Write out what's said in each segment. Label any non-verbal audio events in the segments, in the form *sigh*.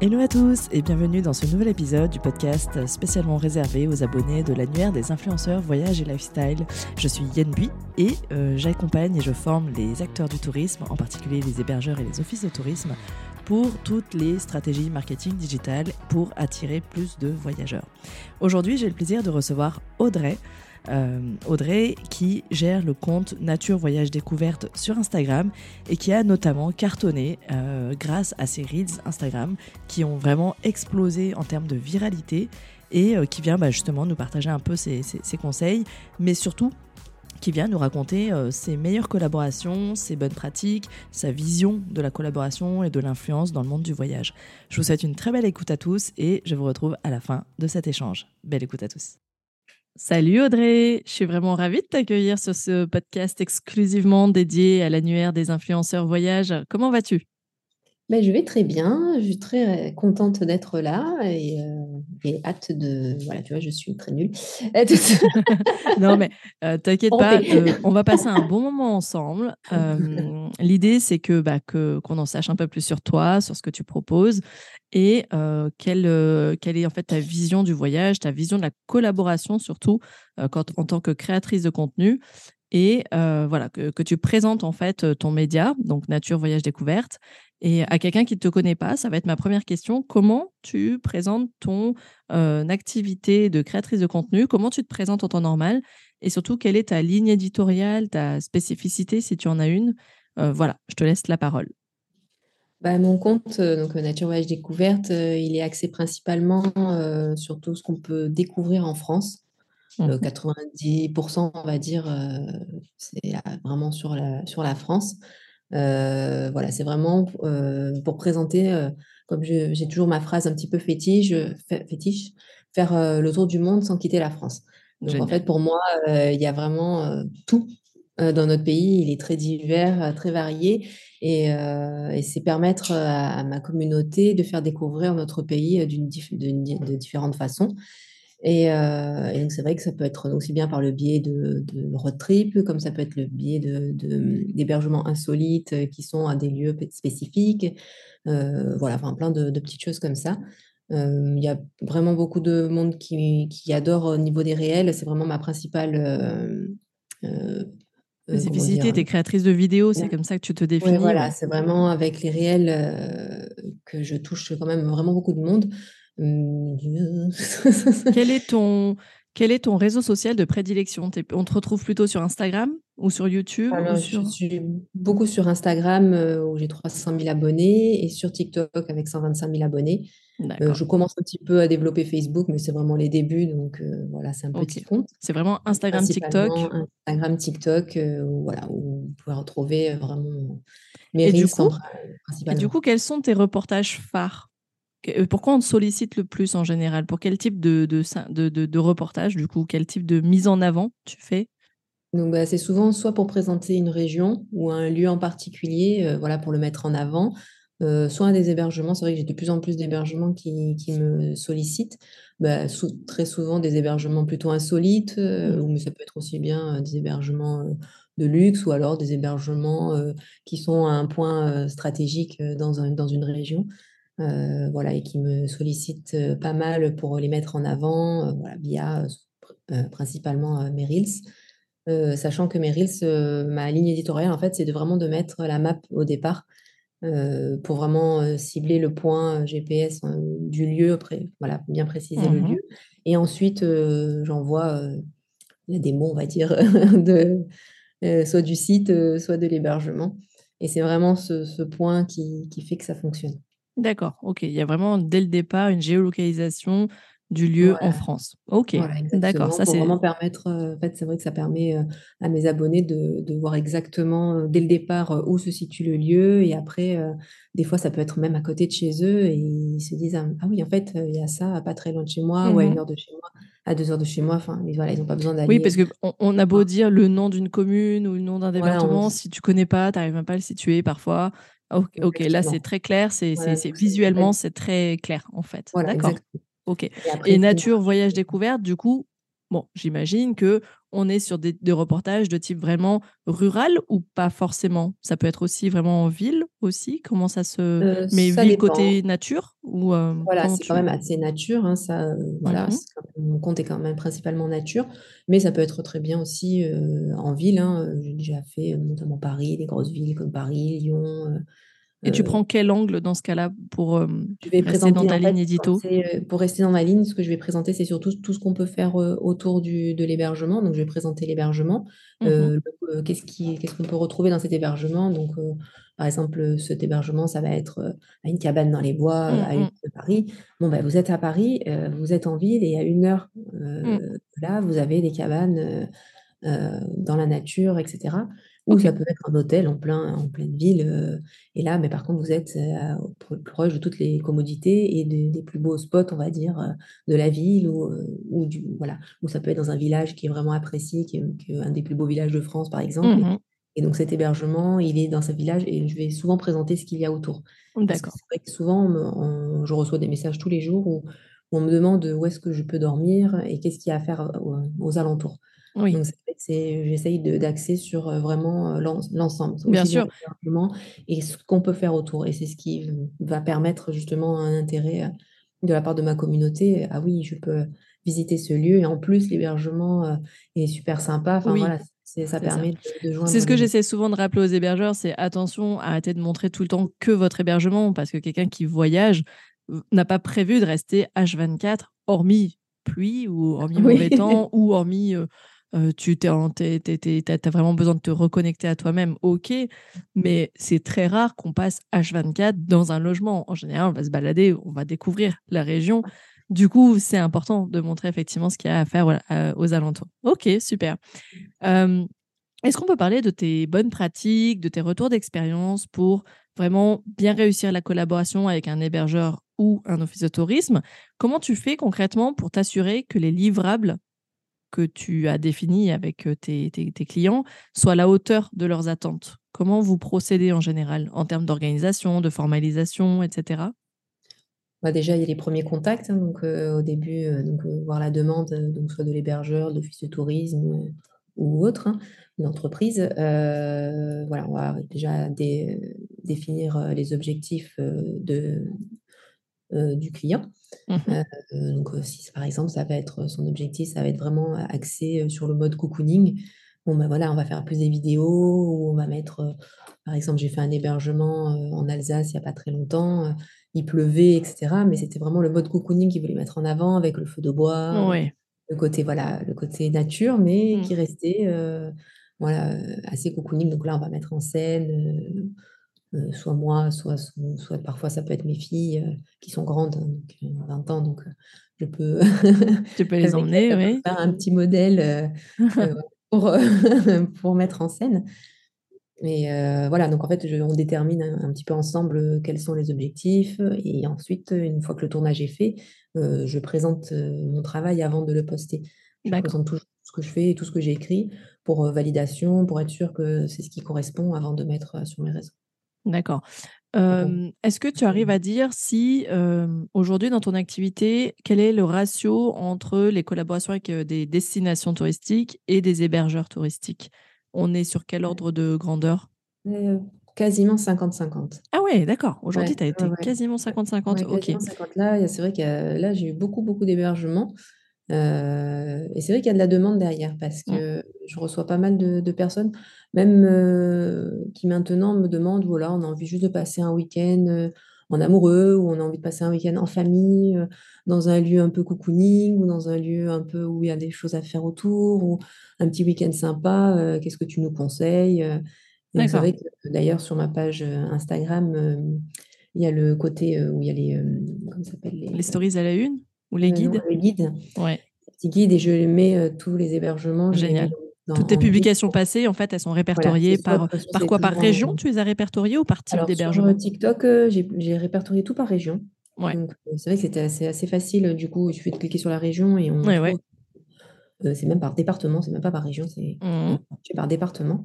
Hello à tous et bienvenue dans ce nouvel épisode du podcast spécialement réservé aux abonnés de l'annuaire des influenceurs voyage et lifestyle. Je suis Yen Bui et euh, j'accompagne et je forme les acteurs du tourisme, en particulier les hébergeurs et les offices de tourisme, pour toutes les stratégies marketing digital pour attirer plus de voyageurs. Aujourd'hui, j'ai le plaisir de recevoir Audrey. Euh, Audrey qui gère le compte Nature Voyage Découverte sur Instagram et qui a notamment cartonné euh, grâce à ses reels Instagram qui ont vraiment explosé en termes de viralité et euh, qui vient bah, justement nous partager un peu ses, conseils, mais surtout qui vient nous raconter ses meilleures collaborations, ses bonnes pratiques, sa vision de la collaboration et de l'influence dans le monde du voyage. Je vous souhaite une très belle écoute à tous et je vous retrouve à la fin de cet échange. Belle écoute à tous. Salut Audrey, je suis vraiment ravie de t'accueillir sur ce podcast exclusivement dédié à l'annuaire des influenceurs voyage. Comment vas-tu? Ben, Je vais très bien, je suis très contente d'être là et, euh, hâte de... Voilà, tu vois, je suis très nulle. *laughs* non mais euh, t'inquiète pas, euh, on va passer un bon moment ensemble. *laughs* L'idée c'est que bah, qu'on en sache un peu plus sur toi, sur ce que tu proposes et quelle, quelle, est en fait ta vision du voyage, ta vision de la collaboration surtout quand, en tant que créatrice de contenu et voilà que, tu présentes en fait ton média, donc Nature Voyage Découverte, et à quelqu'un qui ne te connaît pas, ça va être ma première question. Comment tu présentes ton activité de créatrice de contenu? Comment tu te présentes en temps normal? Et surtout, quelle est ta ligne éditoriale, ta spécificité si tu en as une? Voilà, je te laisse la parole. Bah, mon compte, euh, euh, Nature Voyage Découverte, euh, il est axé principalement sur tout ce qu'on peut découvrir en France. 90%, mmh on va dire, c'est vraiment sur la, sur la France. voilà, c'est vraiment pour présenter, comme j'ai toujours ma phrase un petit peu fétiche, fétiche faire le tour du monde sans quitter la France. Donc en fait, pour moi, il y a vraiment tout dans notre pays. Il est très divers, très varié. Euh, et, c'est permettre à, ma communauté de faire découvrir notre pays d'une de, différentes façons. Et, euh, donc, c'est vrai que ça peut être aussi bien par le biais de, road trip, comme ça peut être le biais d'hébergements insolites qui sont à des lieux spécifiques. Euh, voilà, enfin, plein de, petites choses comme ça. Il y a vraiment beaucoup de monde qui, qui, adore au niveau des réels. C'est vraiment ma principale Spécificité, tu es créatrice de vidéos, c'est comme ça que tu te définis. voilà, c'est vraiment avec les réels euh, que je touche quand même vraiment beaucoup de monde. Hum, quel, est ton, *laughs* quel est ton réseau social de prédilection? On te retrouve plutôt sur Instagram ou sur YouTube Je suis beaucoup sur Instagram euh, où j'ai 300 000 abonnés et sur TikTok avec 125 000 abonnés. Euh, je commence un petit peu à développer Facebook, mais c'est vraiment les débuts, donc euh, voilà, c'est un petit compte. C'est vraiment Instagram, TikTok? Instagram, TikTok, voilà, où vous pouvez retrouver vraiment mes et Et du coup, quels sont tes reportages phares? Pourquoi on te sollicite le plus en général? Pour quel type de, de, de, de, reportage, du coup? Quel type de mise en avant tu fais? Donc, bah, c'est souvent soit pour présenter une région ou un lieu en particulier, euh, voilà, pour le mettre en avant, euh, soit des hébergements. C'est vrai que j'ai de plus en plus d'hébergements qui, qui, me sollicitent. Bah, très souvent des hébergements plutôt insolites, euh, mmh. mais ça peut être aussi bien des hébergements de luxe ou alors des hébergements qui sont à un point stratégique dans, un, dans une région. Voilà, et qui me sollicitent pas mal pour les mettre en avant, voilà, via principalement mes Reels. Euh, sachant que mes Reels, euh, ma ligne éditoriale, en fait, c'est de vraiment de mettre la map au départ euh, pour vraiment cibler le point GPS hein, du lieu, après, voilà, bien préciser le mmh lieu. Et ensuite, j'envoie la démo, on va dire, *laughs* de, soit du site, soit de l'hébergement. Et c'est vraiment ce, point qui, qui fait que ça fonctionne. D'accord, ok. Il y a vraiment dès le départ une géolocalisation du lieu en France. Ok, d'accord. Ça, c'est vraiment permettre. Euh, en fait, c'est vrai que ça permet euh, à mes abonnés de, de voir exactement euh, dès le départ où se situe le lieu. Et après, des fois, ça peut être même à côté de chez eux. Et ils se disent Ah oui, en fait, il y a ça pas très loin de chez moi, ou à mmh une heure de chez moi, à deux heures de chez moi. Enfin, voilà, ils n'ont pas besoin d'aller. Oui, parce qu'on on a beau dire le nom d'une commune ou le nom d'un département, si tu connais pas, tu n'arrives même pas à le situer parfois. Ok, là, c'est très clair. C'est visuellement, c'est très clair, en fait. D'accord. Ok. Et, nature, voyage découverte, du coup, bon, j'imagine que on est sur des, reportages de type vraiment rural ou pas forcément? Ça peut être aussi vraiment en ville aussi? Comment ça se... Euh, Mais ville côté nature ou euh, Voilà, c'est quand même assez nature. Hein, ça, voilà, mmh mon compte est quand même principalement nature. Mais ça peut être très bien aussi en ville. Hein. J'ai déjà fait notamment Paris, des grosses villes comme Paris, Lyon et tu euh, prends quel angle dans ce cas-là pour euh, rester dans ta ligne édito? euh, Pour rester dans ma ligne, ce que je vais présenter, c'est surtout tout ce qu'on peut faire autour du, de l'hébergement. Donc, je vais présenter l'hébergement. Mmh qu'est-ce qu'on peut retrouver dans cet hébergement? Donc, par exemple, cet hébergement, ça va être à une cabane dans les bois, à une mmh de Paris. Bon, ben, vous êtes à Paris, vous êtes en ville et à une heure mmh. là, vous avez des cabanes dans la nature, etc. Ou ça peut être un hôtel en, plein, en pleine ville. Euh, et là, mais par contre, vous êtes euh, proche de toutes les commodités et des plus beaux spots, on va dire, euh, de la ville. Ou, ou, du, voilà. ou ça peut être dans un village qui est vraiment apprécié, qui est, un des plus beaux villages de France, par exemple. Mmh et, donc cet hébergement, il est dans ce village et je vais souvent présenter ce qu'il y a autour. D'accord. C'est vrai que souvent, je reçois des messages tous les jours où, on me demande où est-ce que je peux dormir et qu'est-ce qu'il y a à faire aux alentours. Oui. Donc, j'essaye d'axer sur vraiment l'ensemble. Bien sûr. Et ce qu'on peut faire autour. Et c'est ce qui va permettre justement un intérêt de la part de ma communauté. Ah oui, je peux visiter ce lieu. Et en plus, l'hébergement est super sympa. Enfin, voilà, ça permet de, joindre. C'est ce que j'essaie souvent de rappeler aux hébergeurs, c'est attention, arrêtez de montrer tout le temps que votre hébergement, parce que quelqu'un qui voyage n'a pas prévu de rester H24, hormis pluie ou hormis mauvais temps *laughs* ou hormis tu as vraiment besoin de te reconnecter à toi-même, ok, mais c'est très rare qu'on passe H24 dans un logement. En général, on va se balader, on va découvrir la région. Du coup, c'est important de montrer effectivement ce qu'il y a à faire aux alentours. Ok, super. Est-ce qu'on peut parler de tes bonnes pratiques, de tes retours d'expérience pour vraiment bien réussir la collaboration avec un hébergeur ou un office de tourisme? Comment tu fais concrètement pour t'assurer que les livrables que tu as défini avec tes, clients soit la hauteur de leurs attentes Comment vous procédez en général en termes d'organisation, de formalisation, etc. Bah déjà, il y a les premiers contacts. Hein, donc, au début, donc, voir la demande, donc, soit de l'hébergeur, de l'office de tourisme ou autre, hein, une entreprise. voilà, on va déjà définir les objectifs de, du client. Mmh donc si par exemple, ça va être son objectif, ça va être vraiment axé sur le mode cocooning. Bon, ben voilà, on va faire plus des vidéos ou on va mettre, par exemple, j'ai fait un hébergement en Alsace il n'y a pas très longtemps, il pleuvait, etc. Mais c'était vraiment le mode cocooning qu'il voulait mettre en avant avec le feu de bois, le côté, voilà, le côté nature, mais mmh. qui restait voilà, assez cocooning. Donc là, on va mettre en scène euh, soit moi, soit, soit parfois ça peut être mes filles euh, qui sont grandes, hein, donc 20 euh, ans, donc je peux, *laughs* tu peux les emmener, oui. faire un petit modèle *laughs* pour, *laughs* pour mettre en scène. Et voilà, donc en fait, on détermine un, petit peu ensemble quels sont les objectifs. Et ensuite, une fois que le tournage est fait, je présente mon travail avant de le poster. Je présente tout ce que je fais, tout ce que j'ai écrit pour validation, pour être sûr que c'est ce qui correspond avant de mettre sur mes réseaux. D'accord. Est-ce que tu arrives à dire si aujourd'hui dans ton activité, quel est le ratio entre les collaborations avec des destinations touristiques et des hébergeurs touristiques? On est sur quel ordre de grandeur? Quasiment 50-50. Ah ouais, d'accord. Aujourd'hui, tu as été quasiment 50-50. ok. Là, c'est vrai que là, j'ai eu beaucoup, beaucoup d'hébergements. Et c'est vrai qu'il y a de la demande derrière parce que je reçois pas mal de personnes même qui maintenant me demandent, voilà, on a envie juste de passer un week-end en amoureux, ou on a envie de passer un week-end en famille, dans un lieu un peu cocooning, ou dans un lieu un peu où il y a des choses à faire autour, ou un petit week-end sympa, qu'est-ce que tu nous conseilles c'est vrai que d'ailleurs sur ma page Instagram, il y a le côté où il y a les, comment s'appelle les, stories à la une? Ou les guides Les guides. Ouais. Les petits guides et je mets tous les hébergements. Génial. Toutes tes publications passées, en fait, elles sont répertoriées par, par quoi? Par région Tu les as répertoriées ou par type d'hébergement? Sur TikTok, euh, j'ai répertorié tout par région. Ouais. Euh, c'est vrai que c'était assez, assez, facile. Du coup, il suffit de cliquer sur la région et on. Ouais, euh, c'est même par département, c'est même pas par région, c'est mmh. par département.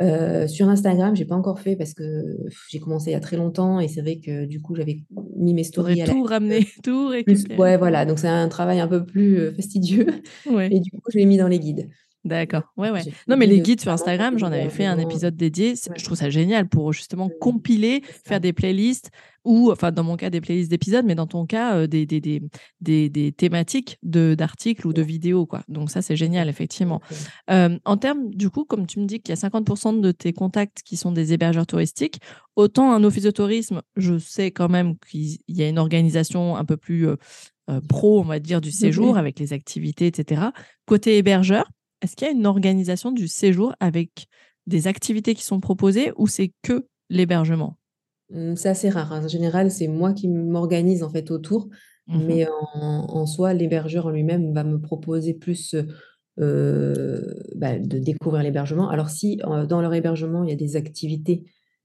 Sur Instagram, j'ai pas encore fait parce que j'ai commencé il y a très longtemps et c'est vrai que du coup j'avais mis mes stories. À tout ramener, *laughs* *laughs* tout récupérer. ouais, voilà, donc c'est un travail un peu plus fastidieux. Et du coup, je l'ai mis dans les guides. D'accord. Ouais, ouais. Non, mais les guides sur Instagram, j'en avais fait un épisode dédié. Je trouve ça génial pour justement compiler, faire des playlists ou, enfin, dans mon cas, des playlists d'épisodes, mais dans ton cas, euh, des, des, des, des, thématiques d'articles ou de vidéos, quoi. Donc, ça, c'est génial, effectivement. Euh, en termes, du coup, comme tu me dis qu'il y a 50% de tes contacts qui sont des hébergeurs touristiques, autant un office de tourisme, je sais quand même qu'il y a une organisation un peu plus euh, pro, on va dire, du séjour avec les activités, etc. Côté hébergeur, est-ce qu'il y a une organisation du séjour avec des activités qui sont proposées ou c'est que l'hébergement? Mmh, C'est assez rare. En général, c'est moi qui m'organise en fait autour. Mmh mais en, soi, l'hébergeur en lui-même va me proposer plus euh, bah, de découvrir l'hébergement. Alors si dans leur hébergement, il y a des activités,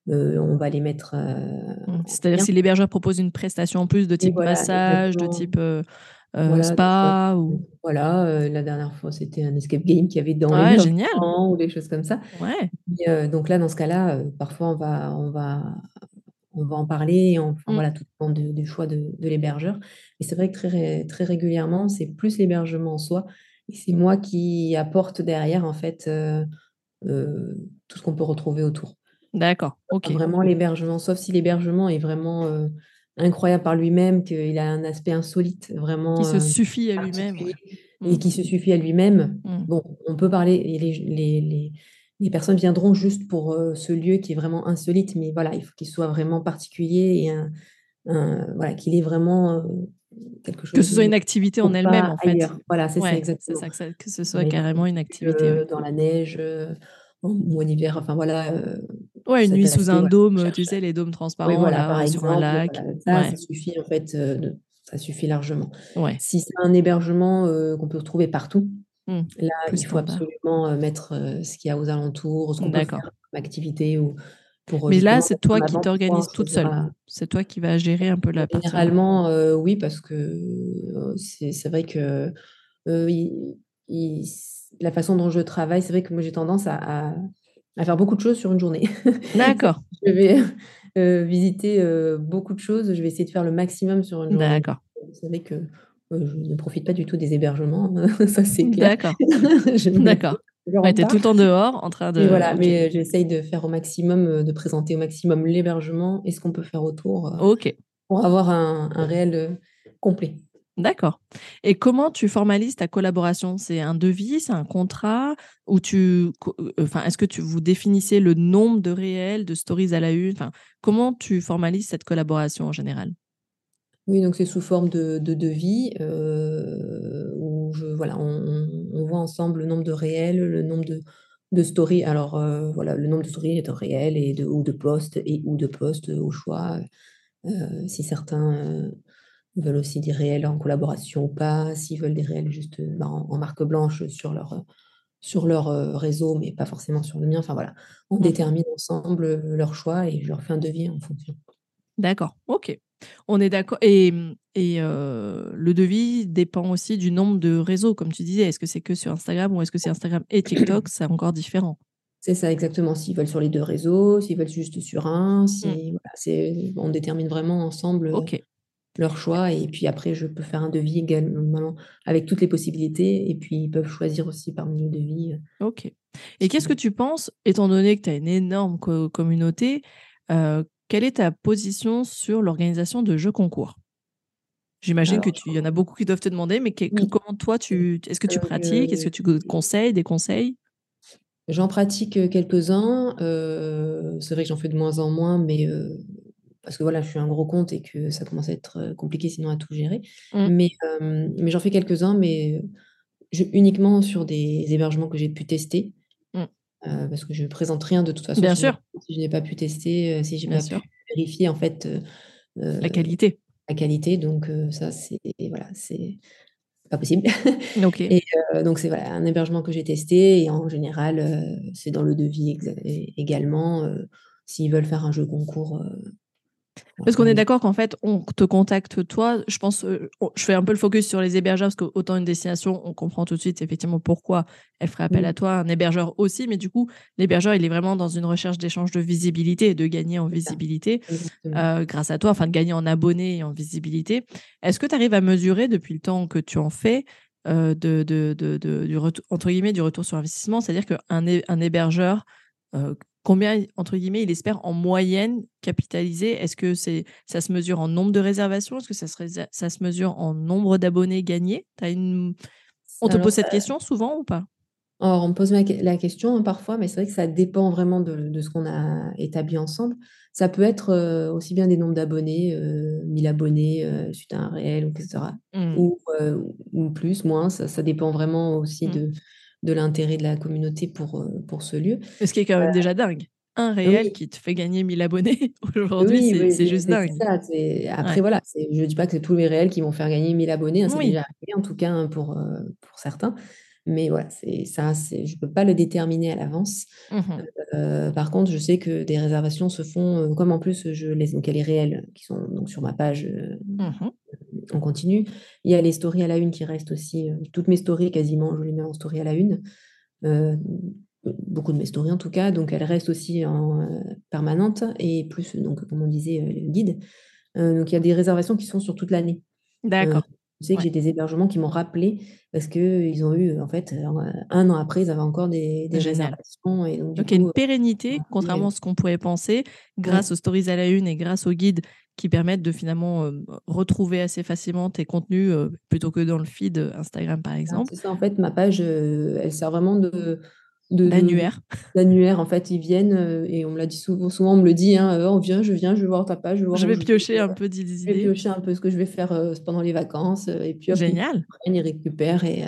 euh, on va les mettre. Mmh, c'est-à-dire si l'hébergeur propose une prestation en plus de type massage, de type euh, voilà, spa ou... Voilà, la dernière fois, c'était un escape game qu'il y avait dans ouais, les génial. ou des choses comme ça. Ouais. donc là, dans ce cas-là, parfois, on va, on, va, on va en parler, enfin, mmh. voilà, tout dépend du choix de, de l'hébergeur. Et c'est vrai que très, très régulièrement, c'est plus l'hébergement en soi. Et c'est moi qui apporte derrière, en fait, tout ce qu'on peut retrouver autour. D'accord, ok. Vraiment l'hébergement, sauf si l'hébergement est vraiment incroyable par lui-même, qu'il a un aspect insolite, vraiment. Qui se suffit à lui-même. Et mmh. qui se suffit à lui-même. Mmh. Bon, on peut parler, les, les, les, les personnes viendront juste pour ce lieu qui est vraiment insolite, mais voilà, il faut qu'il soit vraiment particulier et un, voilà, qu'il ait vraiment quelque chose. Que ce soit une activité en elle-même, en fait. Voilà, c'est ça exactement. Ça, que ce soit carrément une activité. Dans la neige, ou en hiver, enfin voilà. Ouais, une nuit sous un dôme, tu sais, les dômes transparents là, sur un lac. ça, suffit en fait, ça suffit largement. Si c'est un hébergement qu'on peut retrouver partout, mmh. là, il faut absolument mettre ce qu'il y a aux alentours, ce qu'on peut faire comme activité ou pour, Mais là, c'est toi qui t'organises toute seule. C'est toi qui vas gérer un peu la partie. Généralement, oui, parce que c'est vrai que la façon dont je travaille, c'est vrai que moi j'ai tendance à, à faire beaucoup de choses sur une journée. *laughs* D'accord. *laughs* je vais euh, visiter euh, beaucoup de choses. Je vais essayer de faire le maximum sur une journée. D'accord. Vous savez que euh, je ne profite pas du tout des hébergements. *laughs* ça, c'est clair. D'accord. D'accord. tu es tout le temps dehors en train de. voilà, mais j'essaye de faire au maximum, de présenter au maximum l'hébergement et ce qu'on peut faire autour. ok. Pour avoir un, un réel complet. D'accord. Et comment tu formalises ta collaboration? C'est un devis, c'est un contrat? Ou tu, enfin, est-ce que tu vous définissez le nombre de réels, de stories à la une? Enfin, comment tu formalises cette collaboration en général? Oui, donc c'est sous forme de, devis où je, voilà, on, voit ensemble le nombre de réels, le nombre de, stories. Alors voilà, le nombre de stories est réel et de ou de posts et ou de posts au choix. si certains veulent aussi des réels en collaboration ou pas, s'ils veulent des réels juste euh, bah, en, marque blanche sur leur, euh, sur leur euh, réseau, mais pas forcément sur le mien. Enfin voilà, on détermine ensemble leur choix et je leur fais un devis en fonction. D'accord, ok. On est d'accord. Et, et le devis dépend aussi du nombre de réseaux, comme tu disais. Est-ce que c'est que sur Instagram ou est-ce que c'est Instagram et TikTok? *coughs* C'est encore différent. C'est ça, exactement. S'ils veulent sur les deux réseaux, s'ils veulent juste sur un, si, mmh. voilà, on détermine vraiment ensemble Ok leur choix. Et puis après, je peux faire un devis également avec toutes les possibilités. Et puis, ils peuvent choisir aussi parmi les devis. Euh, ok. Et qu'est-ce que tu penses, étant donné que tu as une énorme communauté, euh, quelle est ta position sur l'organisation de jeux concours? J'imagine que tu y en a beaucoup qui doivent te demander, mais comment toi, tu, est-ce que tu euh, pratiques? Est-ce que tu conseilles des conseils J'en pratique quelques-uns. c'est vrai que j'en fais de moins en moins, mais parce que voilà, je suis un gros compte et que ça commence à être compliqué sinon à tout gérer. Mmh. Mais, mais j'en fais quelques-uns, mais uniquement sur des hébergements que j'ai pu tester. Mmh. parce que je ne présente rien de toute façon. Bien si sûr. Si je n'ai pas pu tester, si je n'ai pas pu vérifier en fait la qualité. La qualité, donc ça c'est voilà, c'est pas possible. Ok. *laughs* et donc c'est voilà, un hébergement que j'ai testé et en général c'est dans le devis également. S'ils veulent faire un jeu concours, parce qu'on est d'accord qu'en fait, on te contacte toi. Je pense, euh, je fais un peu le focus sur les hébergeurs parce qu'autant une destination, on comprend tout de suite effectivement pourquoi elle ferait appel à toi, un hébergeur aussi. Mais du coup, l'hébergeur, il est vraiment dans une recherche d'échange de visibilité et de gagner en visibilité euh, grâce à toi, enfin de gagner en abonnés et en visibilité. Est-ce que tu arrives à mesurer depuis le temps que tu en fais de, de, de, du retour, entre guillemets, du retour sur investissement? C'est-à-dire qu'un un hébergeur, combien, entre guillemets, il espère en moyenne capitaliser? Est-ce que c'est, ça se mesure en nombre de réservations? Est-ce que ça se, ça se mesure en nombre d'abonnés gagnés? Une... On te pose cette question souvent ou pas? Alors, on me pose la question hein, parfois, mais c'est vrai que ça dépend vraiment de, ce qu'on a établi ensemble. Ça peut être euh, aussi bien des nombres d'abonnés, 1000 euh, abonnés euh, suite à un réel, etc. Mmh. Ou, ou, plus, moins, ça, dépend vraiment aussi mmh. de, de l'intérêt de la communauté pour, pour ce lieu. Ce qui est quand même déjà dingue. Un réel qui te fait gagner 1000 abonnés *laughs* aujourd'hui, c'est juste dingue. après, voilà, je ne dis pas que c'est tous les réels qui vont faire gagner 1000 abonnés, hein, c'est déjà arrivé en tout cas hein, pour, pour certains. Mais voilà, ça, je ne peux pas le déterminer à l'avance. Mmh euh, par contre, je sais que des réservations se font, euh, comme en plus, je les, donc il y a les réels qui sont donc sur ma page euh, mmh en continu. Il y a les stories à la une qui restent aussi. toutes mes stories, quasiment, je les mets en story à la une. beaucoup de mes stories en tout cas, donc elles restent aussi en permanente et plus, donc, comme on disait, le guide. donc il y a des réservations qui sont sur toute l'année. D'accord. Je sais que j'ai des hébergements qui m'ont rappelé parce qu'ils ont eu, en fait, un an après, ils avaient encore des, des réservations. Et donc, il y a une pérennité, contrairement à ce qu'on pouvait penser, grâce aux stories à la une et grâce aux guides qui permettent de finalement retrouver assez facilement tes contenus plutôt que dans le feed Instagram, par exemple. C'est ça, en fait, ma page, elle sert vraiment de, L'annuaire. L'annuaire, en fait, ils viennent euh, et on me l'a dit souvent, souvent on me le dit, hein, euh, on vient, je viens, je vais voir ta page. Je, vais piocher un peu d'idées. Je vais piocher un peu ce que je vais faire euh, pendant les vacances. et puis, Génial. Ils, ils récupèrent et,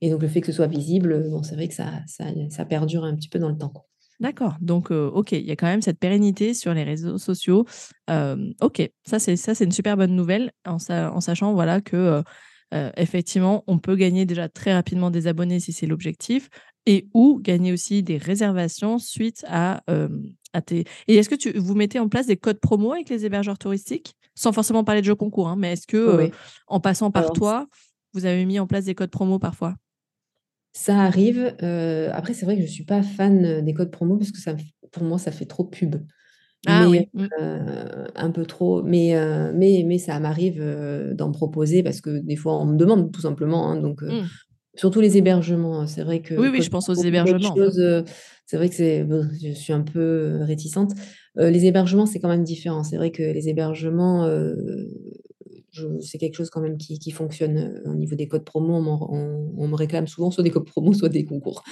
et donc le fait que ce soit visible, bon, c'est vrai que ça, ça, ça, perdure un petit peu dans le temps. D'accord. Donc, OK, il y a quand même cette pérennité sur les réseaux sociaux. OK, ça, c'est ça, c'est une super bonne nouvelle en, en sachant voilà, que effectivement, on peut gagner déjà très rapidement des abonnés si c'est l'objectif et ou gagner aussi des réservations suite à, à tes... Et est-ce que tu, vous mettez en place des codes promo avec les hébergeurs touristiques? Sans forcément parler de jeux concours, hein, mais est-ce que, en passant par toi, vous avez mis en place des codes promo parfois? Ça arrive. après, c'est vrai que je ne suis pas fan des codes promo parce que ça, pour moi, ça fait trop pub. Ah oui. Mmh. un peu trop. Mais, mais, mais ça m'arrive d'en proposer parce que des fois, on me demande tout simplement. Hein, donc, mmh. Surtout les hébergements, hein. c'est vrai que Oui, oui, je pense aux hébergements. c'est vrai que c'est je suis un peu, réticente. les hébergements, c'est quand même différent. C'est vrai que les hébergements, c'est quelque chose quand même qui fonctionne, au niveau des codes promo. On me réclame souvent soit des codes promo, soit des concours.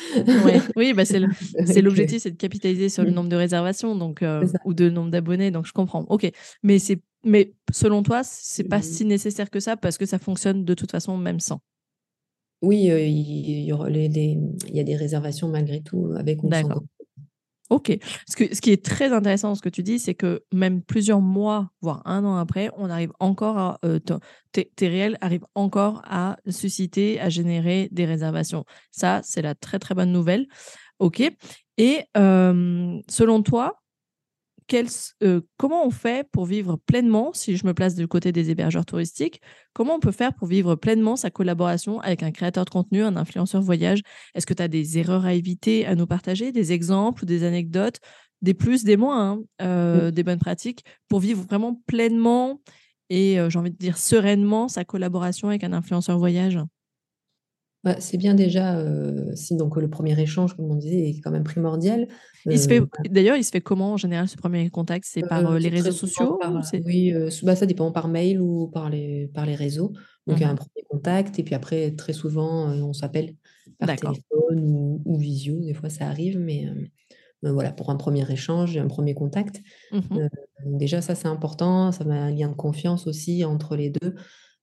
oui, bah, c'est *laughs* l'objectif, c'est de capitaliser sur le nombre de réservations donc ou de nombre d'abonnés, donc je comprends. OK, mais mais selon toi, c'est pas mmh. si nécessaire que ça parce que ça fonctionne de toute façon même sans? Oui, il y aura les il y a des réservations malgré tout, avec ou sans OK. Ce que ce qui est très intéressant dans ce que tu dis, c'est que même plusieurs mois, voire un an après, on arrive encore à, tes réels arrivent encore à susciter, à générer des réservations. Ça, c'est la très, très bonne nouvelle. OK et selon toi euh, comment on fait pour vivre pleinement, si je me place du côté des hébergeurs touristiques, comment on peut faire pour vivre pleinement sa collaboration avec un créateur de contenu, un influenceur voyage? Est-ce que tu as des erreurs à éviter, à nous partager, des exemples ou des anecdotes, des plus, des moins, hein, euh, des bonnes pratiques pour vivre vraiment pleinement et, euh, j'ai envie de dire, sereinement sa collaboration avec un influenceur voyage? Bah, c'est bien déjà, si donc le premier échange, comme on disait, est quand même primordial. Il se fait d'ailleurs, il se fait comment en général ce premier contact? C'est par, les réseaux sociaux oui, bah, ça dépend par mail ou par les par les réseaux. Donc il y a mmh un premier contact et puis après très souvent, on s'appelle par téléphone ou visio, des fois ça arrive, mais voilà, pour un premier échange et un premier contact. Mmh déjà ça c'est important, ça met un lien de confiance aussi entre les deux.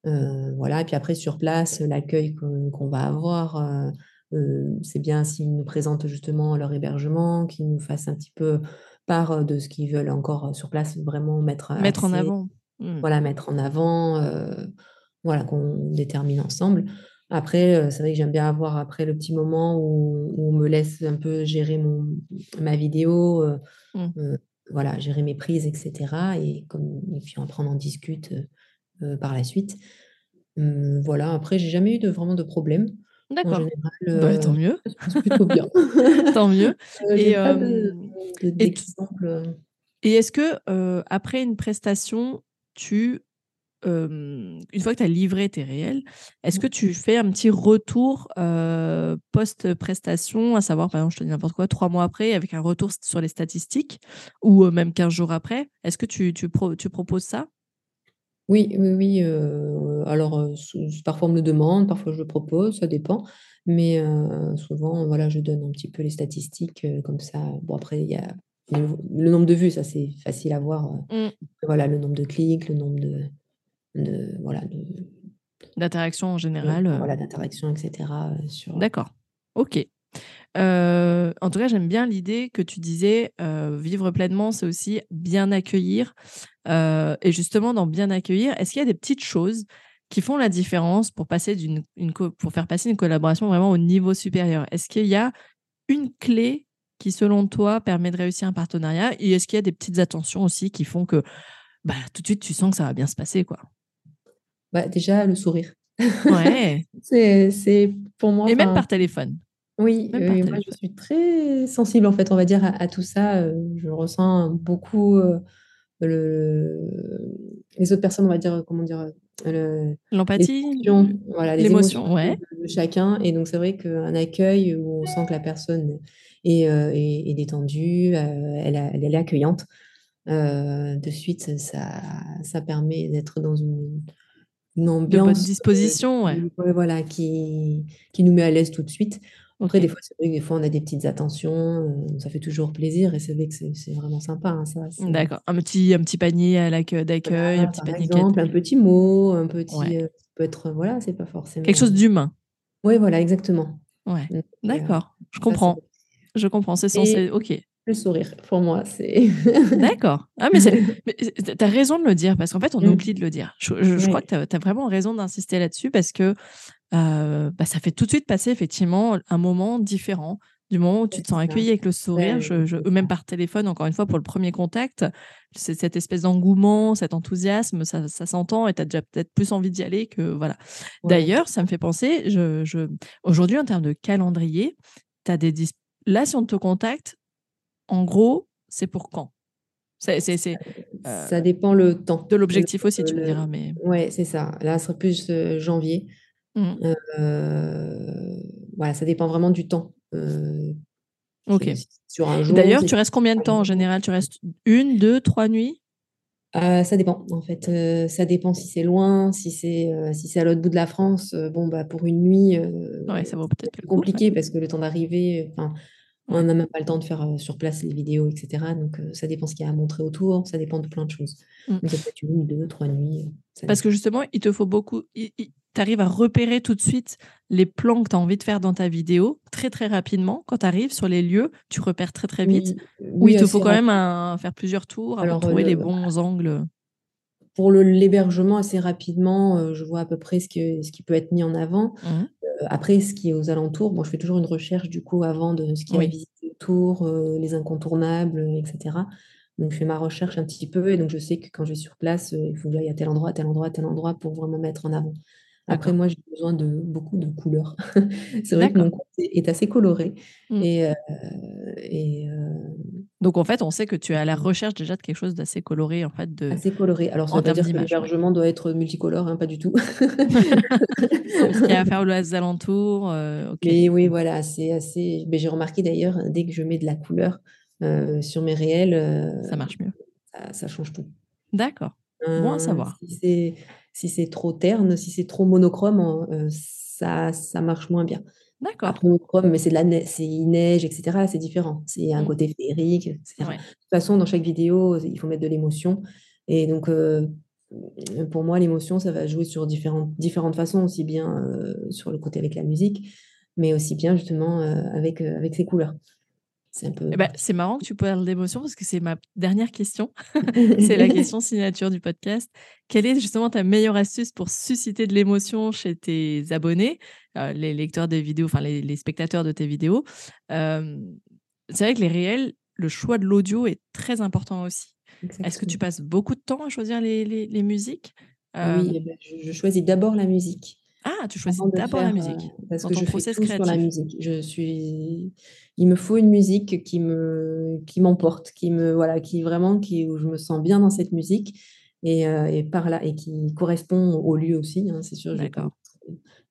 Euh, voilà, et puis après, sur place, l'accueil qu'on va avoir, euh, euh, c'est bien s'ils nous présentent justement leur hébergement, qu'ils nous fassent un petit peu part de ce qu'ils veulent encore sur place, vraiment mettre, mettre en avant. Mmh. Voilà, mettre en avant, voilà, qu'on détermine ensemble. Après, c'est vrai que j'aime bien avoir après le petit moment où, on me laisse un peu gérer mon, ma vidéo, mmh. voilà, gérer mes prises, etc. Et, comme, et puis après, on en discute par la suite. Hum, voilà, après, j'ai jamais eu de, vraiment de problème. D'accord. Bah, tant mieux. plutôt bien. *laughs* tant mieux. *laughs* Euh, et, et est-ce que après une prestation, tu une fois que tu as livré tes réels, est-ce que tu fais un petit retour post-prestation, à savoir, par exemple, je te dis n'importe quoi, trois mois après, avec un retour sur les statistiques, ou même 15 jours après? Est-ce que tu, tu, tu, proposes ça? Oui, oui, oui. alors, parfois on me le demande, parfois je le propose, ça dépend. Mais souvent, voilà, je donne un petit peu les statistiques comme ça. Bon, après, il y a le, nombre de vues, ça c'est facile à voir. Mmh. Voilà, le nombre de clics, le nombre de, de voilà, d'interactions en général. Voilà, d'interactions, etc. Sur... D'accord. Ok. En tout cas, j'aime bien l'idée que tu disais, vivre pleinement, c'est aussi bien accueillir. et justement, dans bien accueillir, est-ce qu'il y a des petites choses qui font la différence pour, passer d'une, une pour faire passer une collaboration vraiment au niveau supérieur? Est-ce qu'il y a une clé qui, selon toi, permet de réussir un partenariat? Et est-ce qu'il y a des petites attentions aussi qui font que bah, tout de suite, tu sens que ça va bien se passer quoi? Bah, Déjà, le sourire. Ouais. *laughs* c'est, pour moi. Et même par téléphone. Oui, moi je suis très sensible en fait, on va dire, à, tout ça. Euh, je ressens beaucoup euh, le, les autres personnes, on va dire, comment dire, l'empathie, voilà, l'émotion ouais. de, chacun. Et donc c'est vrai qu'un accueil où on sent que la personne est, euh, est, détendue, elle, elle, est accueillante. de suite, ça, ça permet d'être dans une, une ambiance. De bonne disposition, ouais. voilà, qui, qui nous met à l'aise tout de suite. Après, des fois, c'est vrai que des fois, on a des petites attentions, euh, ça fait toujours plaisir et c'est vrai que c'est vraiment sympa. Hein, ça, D'accord. Un petit, un petit panier à d'accueil, un petit par exemple, un petit mot, un petit. Euh, peut être. Voilà, c'est pas forcément. Quelque chose d'humain. Oui, voilà, exactement. Ouais. Euh, D'accord. Je comprends. Je comprends. C'est censé. Ok le sourire, pour moi, c'est. D'accord. Ah, mais tu *laughs* as raison de le dire, parce qu'en fait, on mmh. oublie de le dire. Je, crois que tu as, vraiment raison d'insister là-dessus, parce que euh, bah, ça fait tout de suite passer, effectivement, un moment différent. Du moment où tu te sens accueilli avec le sourire, je, même par téléphone, encore une fois, pour le premier contact, c'est cette espèce d'engouement, cet enthousiasme, ça, s'entend et tu as déjà peut-être plus envie d'y aller que. voilà. D'ailleurs, ça me fait penser, je, aujourd'hui, en termes de calendrier, as des. Là, si on te contacte, en gros, c'est pour quand? C'est, euh, ça dépend le temps. De l'objectif aussi, tu me diras. Mais... Oui, c'est ça. Là, ce serait plus euh, janvier. Mmh. Euh, voilà, ça dépend vraiment du temps. ok. Sur un jour, D'ailleurs, tu restes combien de temps en général? Tu restes une, deux, trois nuits? Ça dépend, en fait. ça dépend si c'est loin, si c'est si c'est à l'autre bout de la France. bon, bah, pour une nuit, ouais, ça va peut-être plus compliqué parce que le temps d'arriver, on n'a même pas le temps de faire sur place les vidéos, etc. Donc, ça dépend ce qu'il y a à montrer autour, ça dépend de plein de choses. Mmh. ça peut être une, deux, trois nuits. Parce que justement, il te faut beaucoup. Tu arrives à repérer tout de suite les plans que tu as envie de faire dans ta vidéo très, très rapidement. Quand tu arrives sur les lieux, tu repères très, très vite. Oui, il te faut quand même faire plusieurs tours avant de trouver les bons angles. Pour l'hébergement, assez rapidement, je vois à peu près ce, que, ce qui peut être mis en avant. Mmh après, ce qui est aux alentours, bon, je fais toujours une recherche du coup avant de ce qui est à visiter autour, les incontournables, etc. Donc, je fais ma recherche un petit peu et donc je sais que quand je vais sur place, il faut que j'aille à tel endroit, tel endroit, tel endroit pour vraiment mettre en avant. Après, moi, j'ai besoin de beaucoup de couleurs. *laughs* c'est vrai que mon compte est assez coloré. Mmh. Et, et Donc, en fait, on sait que tu es à la recherche déjà de quelque chose d'assez coloré. En fait, de... Assez coloré. Alors, ça veut dire que l'hébergement doit être multicolore, hein, pas du tout. *laughs* Ce qu'il y a à *laughs* faire aux alentours. Mais oui, voilà, c'est assez. Mais j'ai remarqué d'ailleurs, dès que je mets de la couleur sur mes réels, ça marche mieux. Ça, change tout. D'accord. Bon à savoir. Si c'est si c'est trop terne, si c'est trop monochrome, euh, ça, ça marche moins bien. D'accord. monochrome, mais c'est de la neige, c'est neige, etc. C'est différent. C'est un mmh. côté féerique, etc. De toute façon, dans chaque vidéo, il faut mettre de l'émotion. Et donc, euh, pour moi, l'émotion, ça va jouer sur différentes, différentes façons, aussi bien euh, sur le côté avec la musique, mais aussi bien justement avec, avec ses couleurs. C'est eh ben, c'est marrant que tu parles d'émotion parce que c'est ma dernière question. *laughs* c'est la *laughs* question signature du podcast. Quelle est justement ta meilleure astuce pour susciter de l'émotion chez tes abonnés, euh, les lecteurs des vidéos, enfin les, spectateurs de tes vidéos? Euh, C'est vrai que les réels, le choix de l'audio est très important aussi. Est-ce que tu passes beaucoup de temps à choisir les, les, musiques? Oui, euh, eh ben, je, choisis d'abord la musique. Ah, tu choisis d'abord la musique. parce que je fais tout sur la musique. Je suis il me faut une musique qui me qui m'emporte, qui me voilà, qui vraiment qui où je me sens bien dans cette musique. et, et, par là et qui correspond au lieu aussi. Hein, c'est sûr, d'accord.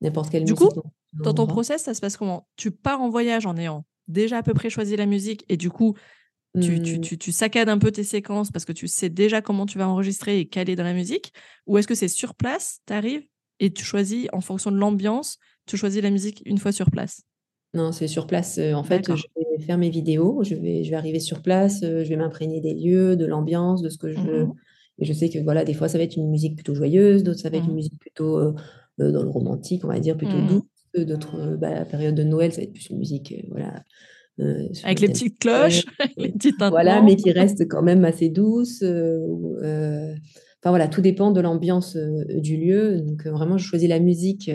N'importe quelle du coup, dans ton process, ça se passe comment? Tu pars en voyage en ayant déjà à peu près choisi la musique et du coup, tu, tu, mmh. tu, tu, saccades un peu tes séquences parce que tu sais déjà comment tu vas enregistrer et caler dans la musique? Ou est-ce que c'est sur place, tu arrives et tu choisis en fonction de l'ambiance, tu choisis la musique une fois sur place Non, c'est sur place. En fait, je vais faire mes vidéos, je vais, je vais arriver sur place, je vais m'imprégner des lieux, de l'ambiance, de ce que je veux. Mmh et je sais que voilà, des fois, ça va être une musique plutôt joyeuse, d'autres, ça va être une mmh musique plutôt euh, dans le romantique, on va dire, plutôt douce. D'autres, bah, la période de Noël, ça va être plus une musique, voilà, euh, avec les petites cloches, *laughs* les petites Voilà, mais qui reste quand même assez douce. Euh, euh, enfin voilà, tout dépend de l'ambiance du lieu. Donc vraiment, je choisis la musique,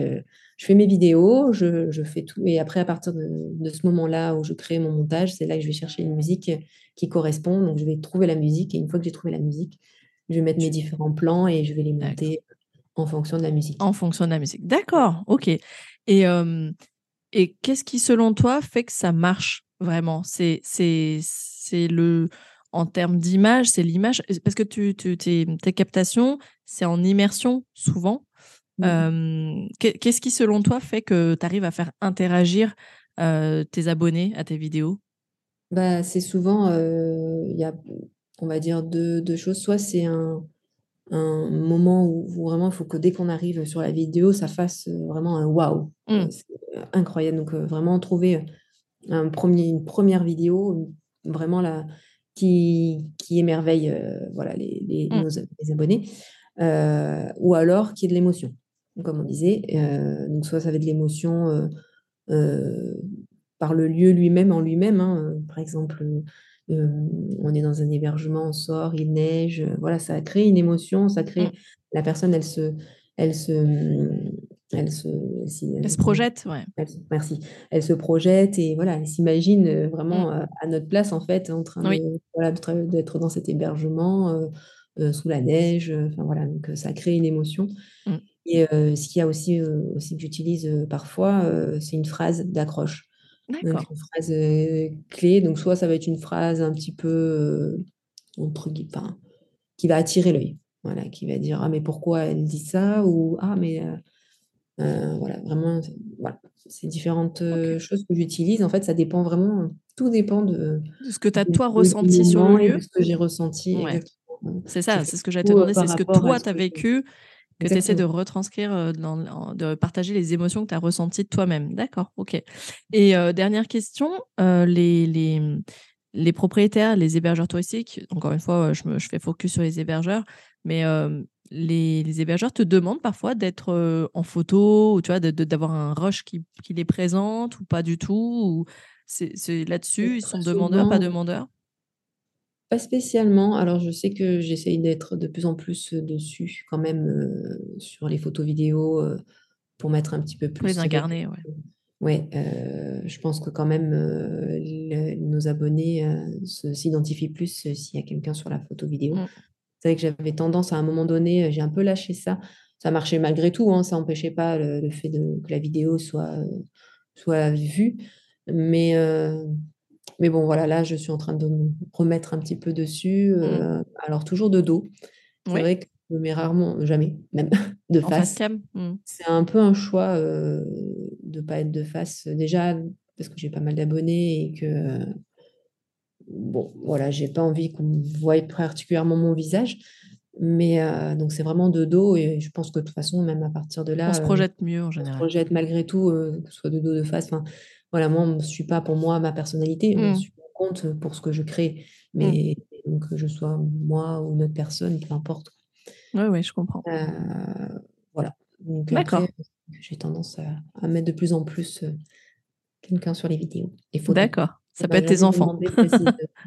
je fais mes vidéos, je, je, fais tout. Et après, à partir de, de ce moment-là où je crée mon montage, c'est là que je vais chercher une musique qui correspond. Donc je vais trouver la musique. Et une fois que j'ai trouvé la musique, je vais mettre mes différents plans et je vais les monter en fonction de la musique. En fonction de la musique. D'accord, ok. Et, et qu'est-ce qui, selon toi, fait que ça marche vraiment? C'est le, en termes d'image, c'est l'image, parce que tu, tu, tes, tes captations, c'est en immersion souvent. Mmh. qu'est-ce qui, selon toi, fait que tu arrives à faire interagir tes abonnés à tes vidéos? Bah, C'est souvent, il y a, on va dire, deux, deux choses. Soit c'est un, un moment où, vraiment il faut que dès qu'on arrive sur la vidéo, ça fasse vraiment un waouh. Mmh. incroyable. Donc, vraiment trouver un premier, une première vidéo vraiment là, qui, qui émerveille euh, voilà, les, les, mmh. nos, abonnés, euh, ou alors qui est de l'émotion, comme on disait. Euh, donc soit ça va être de l'émotion par le lieu lui-même, en lui-même. Hein, par exemple, on est dans un hébergement, on sort, il neige, voilà, ça crée une émotion, ça crée... Mmh. La personne, elle se, elle se, elle se, elle se projette, ouais. merci. Elle se projette et voilà, elle s'imagine euh, vraiment mmh. euh, à notre place en fait, en train d'être dans cet hébergement euh, sous la neige. Enfin voilà, donc ça crée une émotion. Mmh. Et ce qu'il y a aussi, aussi que j'utilise parfois, c'est une phrase d'accroche. Donc une phrase clé. Donc soit ça va être une phrase un petit peu entre guillemets, qui va attirer l'œil. Voilà, qui va dire ah mais pourquoi elle dit ça? ou ah mais euh, voilà, vraiment, voilà. C'est différentes choses que j'utilise. En fait, ça dépend vraiment, tout dépend de, de ce que tu as toi ressenti sur le lieu. ce que j'ai ressenti. C'est ça, c'est ce que j'allais te demander, c'est ce que toi tu as vécu, que tu essaies de retranscrire, de partager les émotions que tu as ressenties de toi-même. D'accord, ok. Et dernière question, les, les, les, propriétaires, les hébergeurs touristiques, encore une fois, je, me, je fais focus sur les hébergeurs, mais les, hébergeurs te demandent parfois d'être en photo ou tu vois, d'avoir un rush qui, les présente ou pas du tout ou c'est là-dessus, ils sont demandeurs, pas demandeurs? Pas spécialement. Alors, je sais que j'essaye d'être de plus en plus dessus quand même sur les photos vidéos pour mettre un petit peu plus. Les incarner, ouais. Ouais, je pense que quand même nos abonnés s'identifient plus s'il y a quelqu'un sur la photo vidéo. Mmh. C'est vrai que j'avais tendance à un moment donné, j'ai un peu lâché ça. Ça marchait malgré tout, hein, ça n'empêchait pas le, fait de, que la vidéo soit, soit vue. Mais, mais bon, voilà, là, je suis en train de me remettre un petit peu dessus. Mmh. Alors, toujours de dos. C'est vrai que je mets rarement, jamais, *laughs* même de face. Mmh. C'est un peu un choix de ne pas être de face. Déjà, parce que j'ai pas mal d'abonnés et que bon, voilà, j'ai pas envie qu'on voie particulièrement mon visage. Mais euh, donc, c'est vraiment de dos. Et je pense que de toute façon, même à partir de là. On se projette mieux en général. On se projette malgré tout, euh, que ce soit de dos, de face. Enfin, voilà, moi, je ne suis pas pour moi ma personnalité. Je mmh. suis compte pour ce que je crée. Mais mmh. que je sois moi ou une autre personne, peu importe. Oui, oui, je comprends. Euh, voilà. D'accord. J'ai tendance à, à, mettre de plus en plus quelqu'un sur les vidéos. D'accord. Ça peut être tes enfants.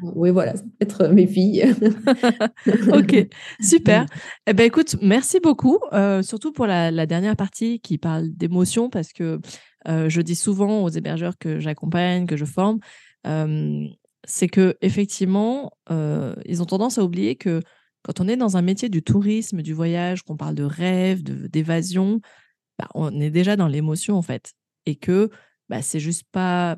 oui, voilà, ça peut être mes filles. *laughs* ok, super. *laughs* Eh ben, écoute, merci beaucoup, euh, surtout pour la, dernière partie qui parle d'émotion, parce que euh, je dis souvent aux hébergeurs que j'accompagne, que je forme, euh, c'est que effectivement, ils ont tendance à oublier que quand on est dans un métier du tourisme, du voyage, qu'on parle de rêve, d'évasion, bah, on est déjà dans l'émotion en fait, et que bah, c'est juste pas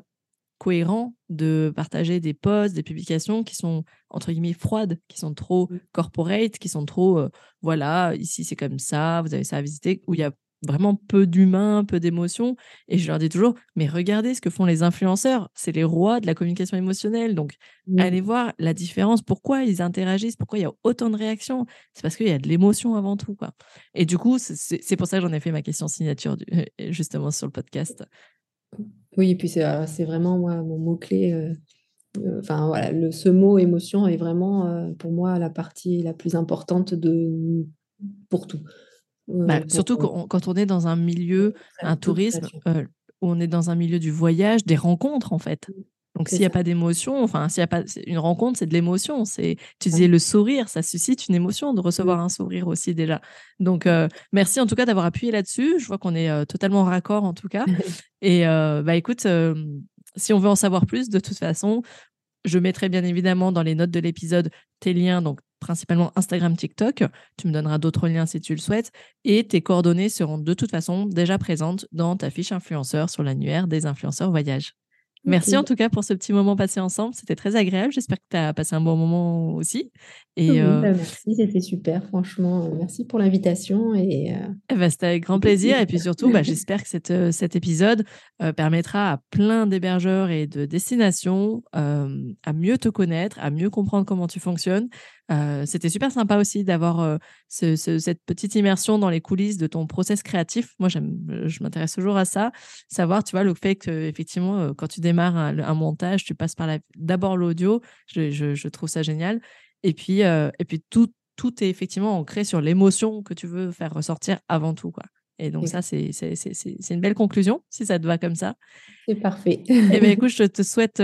cohérent de partager des posts, des publications qui sont entre guillemets froides, qui sont trop mmh. corporate, qui sont trop euh, voilà, ici c'est comme ça, vous avez ça à visiter, où il y a vraiment peu d'humains, peu d'émotions. Et je leur dis toujours, mais regardez ce que font les influenceurs. C'est les rois de la communication émotionnelle. Donc, allez voir la différence. Pourquoi ils interagissent Pourquoi il y a autant de réactions C'est parce qu'il y a de l'émotion avant tout. Quoi. Et du coup, c'est pour ça que j'en ai fait ma question signature, *laughs* justement, sur le podcast. Oui, et puis c'est vraiment moi, mon mot-clé. Euh, euh, enfin, voilà, le, ce mot émotion est vraiment, euh, pour moi, la partie la plus importante de, pour tout. Bah, surtout quand on est dans un milieu, un tourisme, où on est dans un milieu du voyage, des rencontres en fait. Donc s'il n'y a pas d'émotion, enfin s'il y a pas une rencontre, c'est de l'émotion. C'est tu disais le sourire, ça suscite une émotion de recevoir mmh. un sourire aussi déjà. Donc merci en tout cas d'avoir appuyé là-dessus. Je vois qu'on est totalement raccord en tout cas. *laughs* Et bah écoute, si on veut en savoir plus, de toute façon, je mettrai bien évidemment dans les notes de l'épisode tes liens, donc principalement Instagram, TikTok. Tu me donneras d'autres liens si tu le souhaites. Et tes coordonnées seront de toute façon déjà présentes dans ta fiche influenceur sur l'annuaire des influenceurs voyage. Merci en tout cas pour ce petit moment passé ensemble. C'était très agréable. J'espère que tu as passé un bon moment aussi. Et euh, bah, merci, c'était super. Franchement, merci pour l'invitation. Et, euh, eh ben, c'était avec grand plaisir. Et puis surtout, bah, *laughs* j'espère que cette, euh, cet épisode permettra à plein d'hébergeurs et de destinations à mieux te connaître, à mieux comprendre comment tu fonctionnes, euh, c'était super sympa aussi d'avoir euh, cette petite immersion dans les coulisses de ton process créatif. Moi, je m'intéresse toujours à ça. Savoir, tu vois, le fait que, effectivement, euh, quand tu démarres un, montage, tu passes par d'abord l'audio. Je, trouve ça génial. Et puis, et puis tout, tout est effectivement ancré sur l'émotion que tu veux faire ressortir avant tout. Quoi. Et donc, ça, c'est une belle conclusion, si ça te va comme ça. C'est parfait. et eh bien, *laughs* écoute, je te souhaite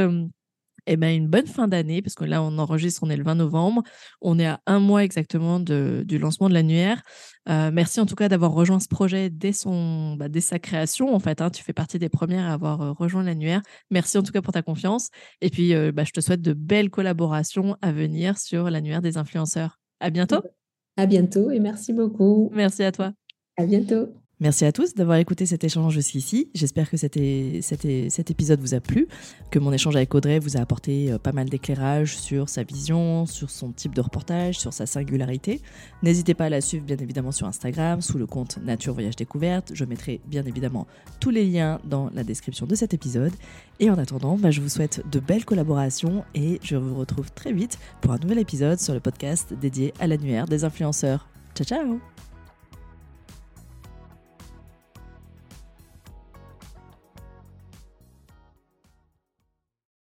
eh ben, une bonne fin d'année, parce que là, on enregistre, on est le 20 novembre. On est à un mois exactement du lancement de l'annuaire. Euh, merci en tout cas d'avoir rejoint ce projet dès, son, bah, dès sa création. En fait, hein. tu fais partie des premières à avoir euh, rejoint l'annuaire. Merci en tout cas pour ta confiance. Et puis, euh, bah, je te souhaite de belles collaborations à venir sur l'annuaire des influenceurs. À bientôt. À bientôt et merci beaucoup. Merci à toi. À bientôt. Merci à tous d'avoir écouté cet échange jusqu'ici. J'espère que cet, épisode vous a plu, que mon échange avec Audrey vous a apporté euh, pas mal d'éclairage sur sa vision, sur son type de reportage, sur sa singularité. N'hésitez pas à la suivre bien évidemment sur Instagram sous le compte Nature Voyage Découverte. Je mettrai bien évidemment tous les liens dans la description de cet épisode. Et en attendant, bah, je vous souhaite de belles collaborations et je vous retrouve très vite pour un nouvel épisode sur le podcast dédié à l'annuaire des influenceurs. Ciao ciao